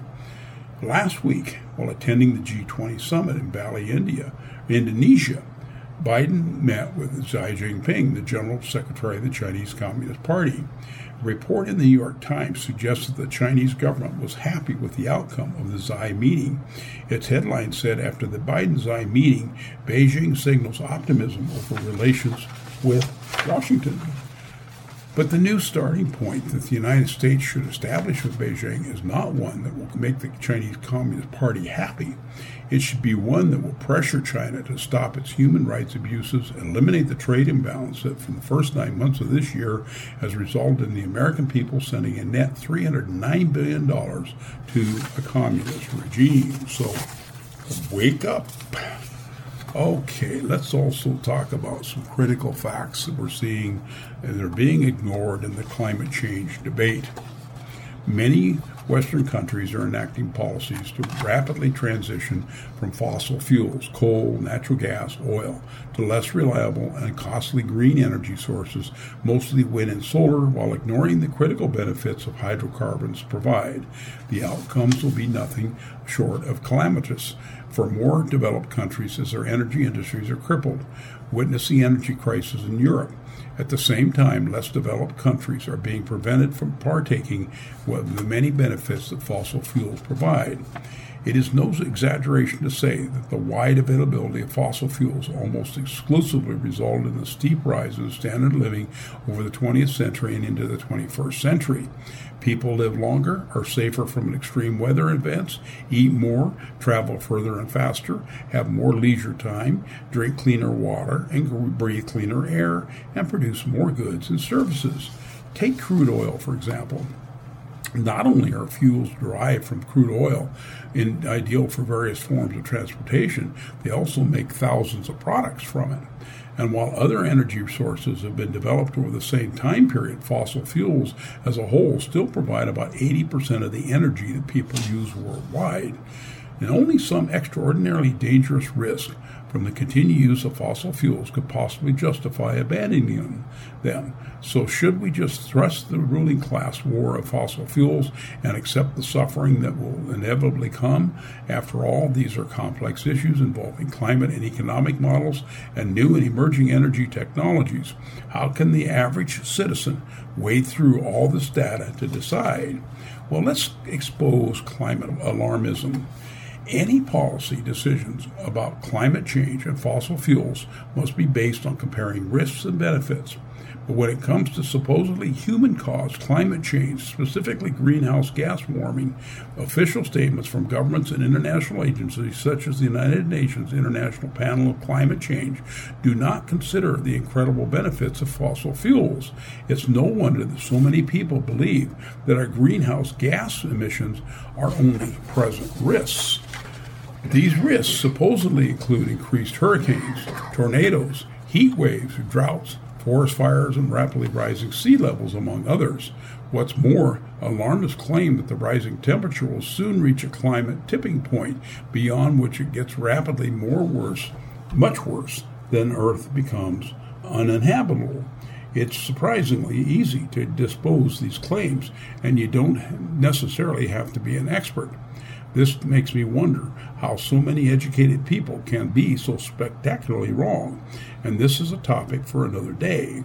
Speaker 3: Last week, while attending the G20 summit in Bali, India, Indonesia, Biden met with Xi Jinping, the General Secretary of the Chinese Communist Party. A report in the New York Times suggests that the Chinese government was happy with the outcome of the Xi meeting. Its headline said after the Biden Xi meeting, Beijing signals optimism over relations with Washington. But the new starting point that the United States should establish with Beijing is not one that will make the Chinese Communist Party happy. It should be one that will pressure China to stop its human rights abuses, and eliminate the trade imbalance that, from the first nine months of this year, has resulted in the American people sending a net $309 billion to a communist regime. So, wake up. Okay, let's also talk about some critical facts that we're seeing and they're being ignored in the climate change debate. Many Western countries are enacting policies to rapidly transition from fossil fuels, coal, natural gas, oil, to less reliable and costly green energy sources, mostly wind and solar, while ignoring the critical benefits of hydrocarbons provide. The outcomes will be nothing short of calamitous for more developed countries as their energy industries are crippled. Witness the energy crisis in Europe. At the same time, less developed countries are being prevented from partaking of the many benefits that fossil fuels provide. It is no exaggeration to say that the wide availability of fossil fuels almost exclusively resulted in the steep rise in standard living over the 20th century and into the 21st century. People live longer, are safer from extreme weather events, eat more, travel further and faster, have more leisure time, drink cleaner water, and breathe cleaner air, and produce more goods and services. Take crude oil, for example. Not only are fuels derived from crude oil in, ideal for various forms of transportation, they also make thousands of products from it. And while other energy sources have been developed over the same time period, fossil fuels as a whole still provide about 80% of the energy that people use worldwide. And only some extraordinarily dangerous risk from the continued use of fossil fuels could possibly justify abandoning them. So, should we just thrust the ruling class war of fossil fuels and accept the suffering that will inevitably come? After all, these are complex issues involving climate and economic models and new and emerging energy technologies. How can the average citizen wade through all this data to decide? Well, let's expose climate alarmism. Any policy decisions about climate change and fossil fuels must be based on comparing risks and benefits. But when it comes to supposedly human caused climate change, specifically greenhouse gas warming, official statements from governments and international agencies such as the United Nations International Panel of Climate Change do not consider the incredible benefits of fossil fuels. It's no wonder that so many people believe that our greenhouse gas emissions are only present risks. These risks supposedly include increased hurricanes, tornadoes, heat waves, droughts, forest fires, and rapidly rising sea levels, among others. What's more, alarmists claim that the rising temperature will soon reach a climate tipping point beyond which it gets rapidly more worse, much worse, than Earth becomes uninhabitable. It's surprisingly easy to dispose these claims, and you don't necessarily have to be an expert. This makes me wonder how so many educated people can be so spectacularly wrong, and this is a topic for another day.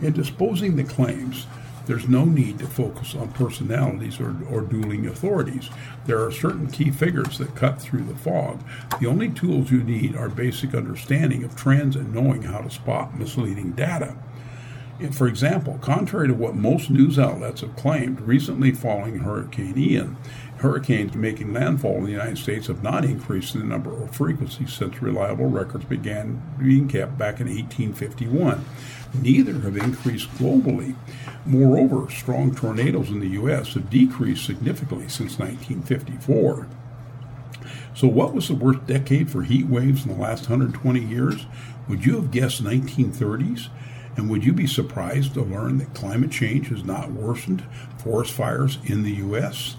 Speaker 3: In disposing the claims, there's no need to focus on personalities or, or dueling authorities. There are certain key figures that cut through the fog. The only tools you need are basic understanding of trends and knowing how to spot misleading data. For example, contrary to what most news outlets have claimed, recently following Hurricane Ian, hurricanes making landfall in the United States have not increased in the number or frequency since reliable records began being kept back in 1851. Neither have increased globally. Moreover, strong tornadoes in the U.S. have decreased significantly since 1954. So, what was the worst decade for heat waves in the last 120 years? Would you have guessed 1930s? And would you be surprised to learn that climate change has not worsened forest fires in the U.S.?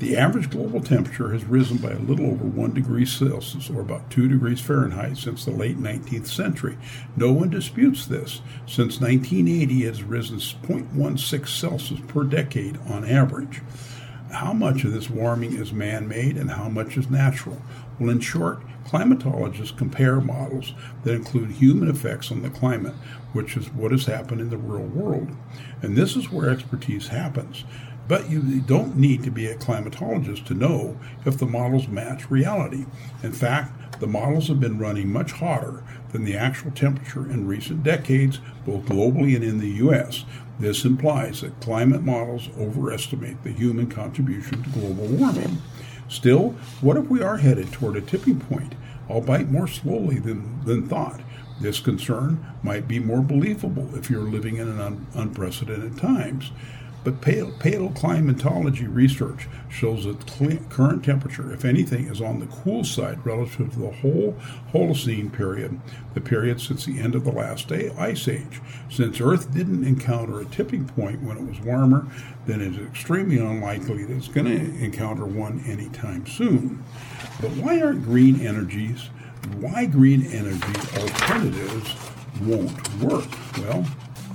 Speaker 3: The average global temperature has risen by a little over 1 degree Celsius, or about 2 degrees Fahrenheit, since the late 19th century. No one disputes this. Since 1980, it has risen 0.16 Celsius per decade on average. How much of this warming is man made and how much is natural? Well, in short, climatologists compare models that include human effects on the climate, which is what has happened in the real world. And this is where expertise happens. But you don't need to be a climatologist to know if the models match reality. In fact, the models have been running much hotter than the actual temperature in recent decades, both globally and in the U.S. This implies that climate models overestimate the human contribution to global warming. Still, what if we are headed toward a tipping point, albeit more slowly than, than thought? This concern might be more believable if you're living in an un- unprecedented times. But paleoclimatology research shows that current temperature, if anything, is on the cool side relative to the whole Holocene period, the period since the end of the last ice age. Since Earth didn't encounter a tipping point when it was warmer, then it is extremely unlikely that it's going to encounter one anytime soon. But why aren't green energies, why green energy alternatives won't work? Well,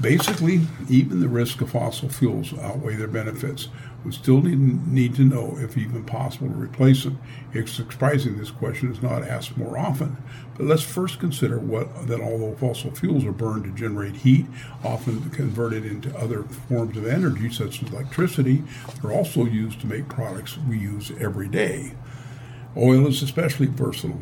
Speaker 3: Basically, even the risk of fossil fuels outweigh their benefits. We still need, need to know if even possible to replace them. It's surprising this question is not asked more often. But let's first consider what that although fossil fuels are burned to generate heat, often converted into other forms of energy such as electricity, they're also used to make products we use every day. Oil is especially versatile.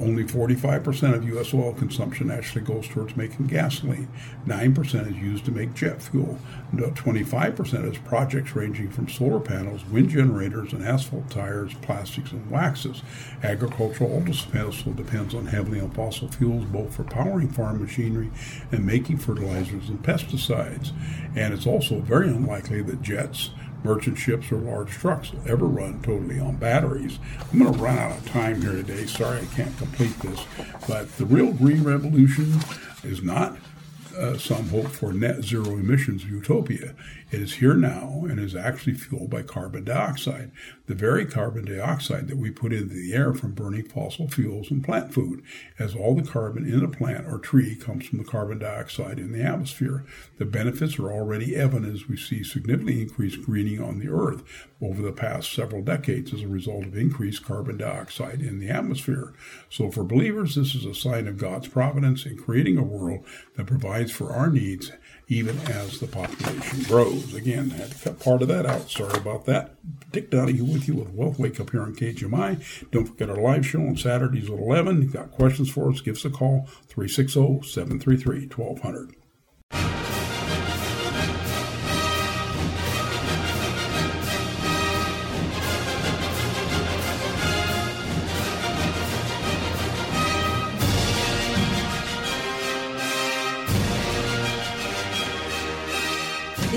Speaker 3: Only 45% of U.S. oil consumption actually goes towards making gasoline. 9% is used to make jet fuel. 25% is projects ranging from solar panels, wind generators, and asphalt tires, plastics, and waxes. Agricultural also depends on heavily on fossil fuels, both for powering farm machinery and making fertilizers and pesticides. And it's also very unlikely that jets merchant ships or large trucks will ever run totally on batteries. I'm going to run out of time here today. Sorry I can't complete this. But the real green revolution is not uh, some hope for net zero emissions utopia. It is here now and is actually fueled by carbon dioxide, the very carbon dioxide that we put into the air from burning fossil fuels and plant food, as all the carbon in a plant or tree comes from the carbon dioxide in the atmosphere. The benefits are already evident as we see significantly increased greening on the earth over the past several decades as a result of increased carbon dioxide in the atmosphere. So for believers, this is a sign of God's providence in creating a world that provides for our needs even as the population grows. Again, I had to cut part of that out. Sorry about that. Dick Donahue with you with Wealth Wake Up here on KGMI. Don't forget our live show on Saturdays at 11. If you've got questions for us, give us a call 360 733 1200.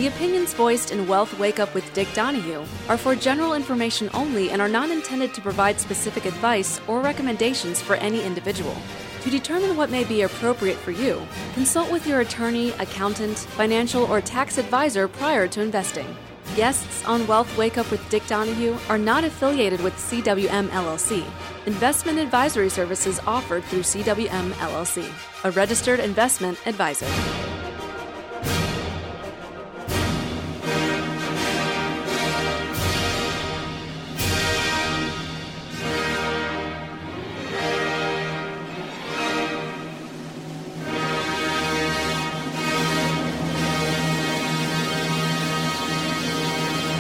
Speaker 32: The opinions voiced in Wealth Wake Up with Dick Donahue are for general information only and are not intended to provide specific advice or recommendations for any individual. To determine what may be appropriate for you, consult with your attorney, accountant, financial, or tax advisor prior to investing. Guests on Wealth Wake Up with Dick Donahue are not affiliated with CWM LLC. Investment advisory services offered through CWM LLC, a registered investment advisor.